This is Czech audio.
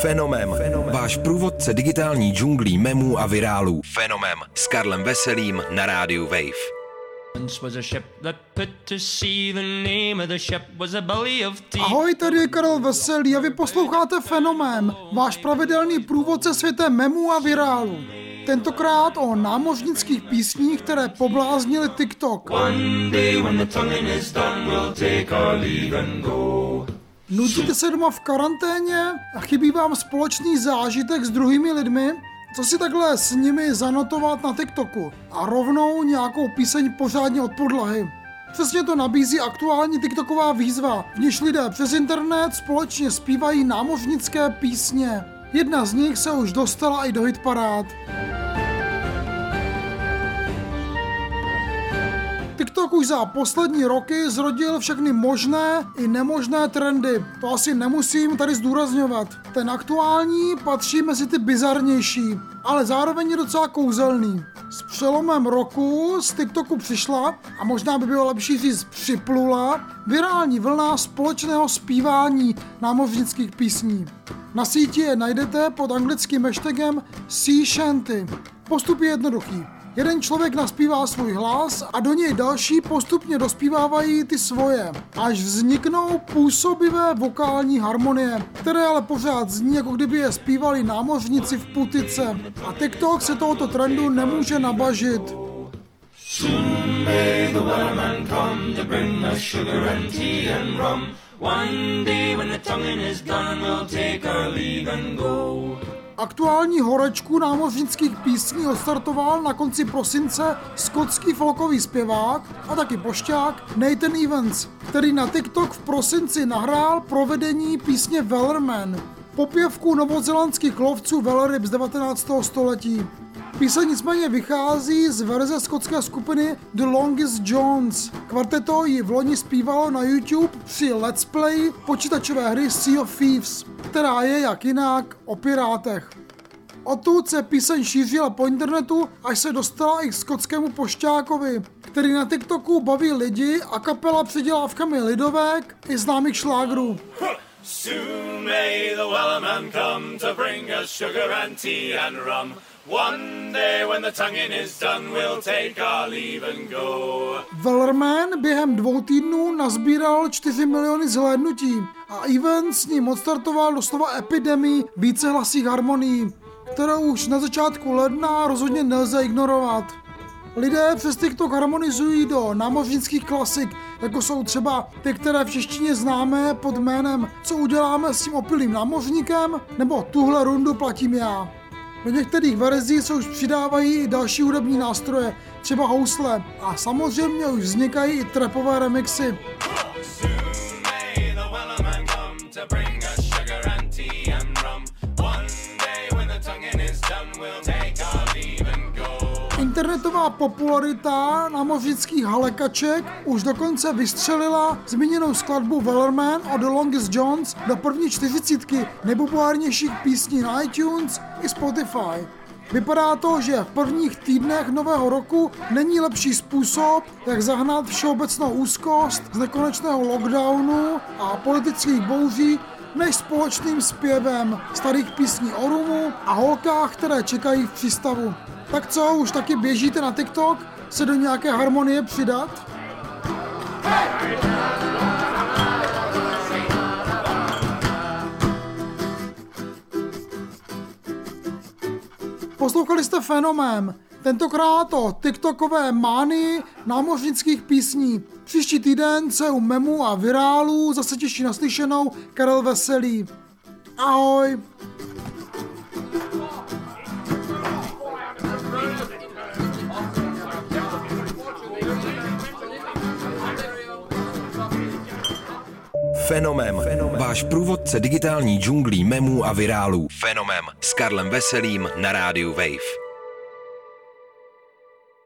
Fenomem. Fenomem. Váš průvodce digitální džunglí memů a virálů. Fenomem. S Karlem Veselým na rádiu Wave. Ahoj, tady je Karel Veselý a vy posloucháte Fenomén, váš pravidelný průvodce světem memů a virálu. Tentokrát o námořnických písních, které pobláznily TikTok. Nutíte se doma v karanténě a chybí vám společný zážitek s druhými lidmi? Co si takhle s nimi zanotovat na TikToku a rovnou nějakou píseň pořádně od podlahy? Přesně to nabízí aktuální TikToková výzva, v níž lidé přes internet společně zpívají námořnické písně. Jedna z nich se už dostala i do hitparád. TikTok už za poslední roky zrodil všechny možné i nemožné trendy. To asi nemusím tady zdůrazňovat. Ten aktuální patří mezi ty bizarnější, ale zároveň je docela kouzelný. S přelomem roku z TikToku přišla, a možná by bylo lepší říct připlula, virální vlna společného zpívání námořnických písní. Na síti je najdete pod anglickým hashtagem Sea Shanty. Postup je jednoduchý. Jeden člověk naspívá svůj hlas a do něj další postupně dospívávají ty svoje, až vzniknou působivé vokální harmonie, které ale pořád zní, jako kdyby je zpívali námořníci v putice. A TikTok se tohoto trendu nemůže nabažit. One day when the tonguing is done, we'll take our leave and go. Aktuální horečku námořnických písní odstartoval na konci prosince skotský folkový zpěvák a taky pošťák Nathan Evans, který na TikTok v prosinci nahrál provedení písně Wellerman, popěvku novozelandských lovců velryb z 19. století. Píseň nicméně vychází z verze skotské skupiny The Longest Jones. Kvarteto ji v loni zpívalo na YouTube při Let's Play počítačové hry Sea of Thieves, která je jak jinak o pirátech. Odtud se píseň šířila po internetu, až se dostala i k skotskému pošťákovi, který na TikToku baví lidi a kapela předělávkami lidovek i známých šlágrů. Soon may the wellerman come to bring us sugar and tea and rum. One day when the tonguing is done, we'll take our leave and go. Wellerman během dvou týdnů nazbíral 4 miliony zhlédnutí a event s ním odstartoval doslova epidemii vícehlasých harmonií, kterou už na začátku ledna rozhodně nelze ignorovat. Lidé přes TikTok harmonizují do námořnických klasik, jako jsou třeba ty, které v češtině známe pod jménem Co uděláme s tím opilým námořníkem, nebo tuhle rundu platím já. Do některých verzí se už přidávají i další hudební nástroje, třeba housle. A samozřejmě už vznikají i trapové remixy. Internetová popularita námořnických halekaček už dokonce vystřelila zmíněnou skladbu Wellerman a The Longest Jones do první čtyřicítky nejpopulárnějších písní na iTunes i Spotify. Vypadá to, že v prvních týdnech nového roku není lepší způsob, jak zahnat všeobecnou úzkost z nekonečného lockdownu a politických bouří než společným zpěvem starých písní o rumu a holkách, které čekají v přístavu. Tak co, už taky běžíte na TikTok se do nějaké harmonie přidat? Poslouchali jste fenomén, tentokrát o TikTokové mány námořnických písní. Příští týden se u memu a virálů zase těší naslyšenou Karel Veselý. Ahoj! Fenomem. Fenomem. Váš průvodce digitální džunglí memů a virálů. Fenomem. S Karlem Veselým na rádiu Wave.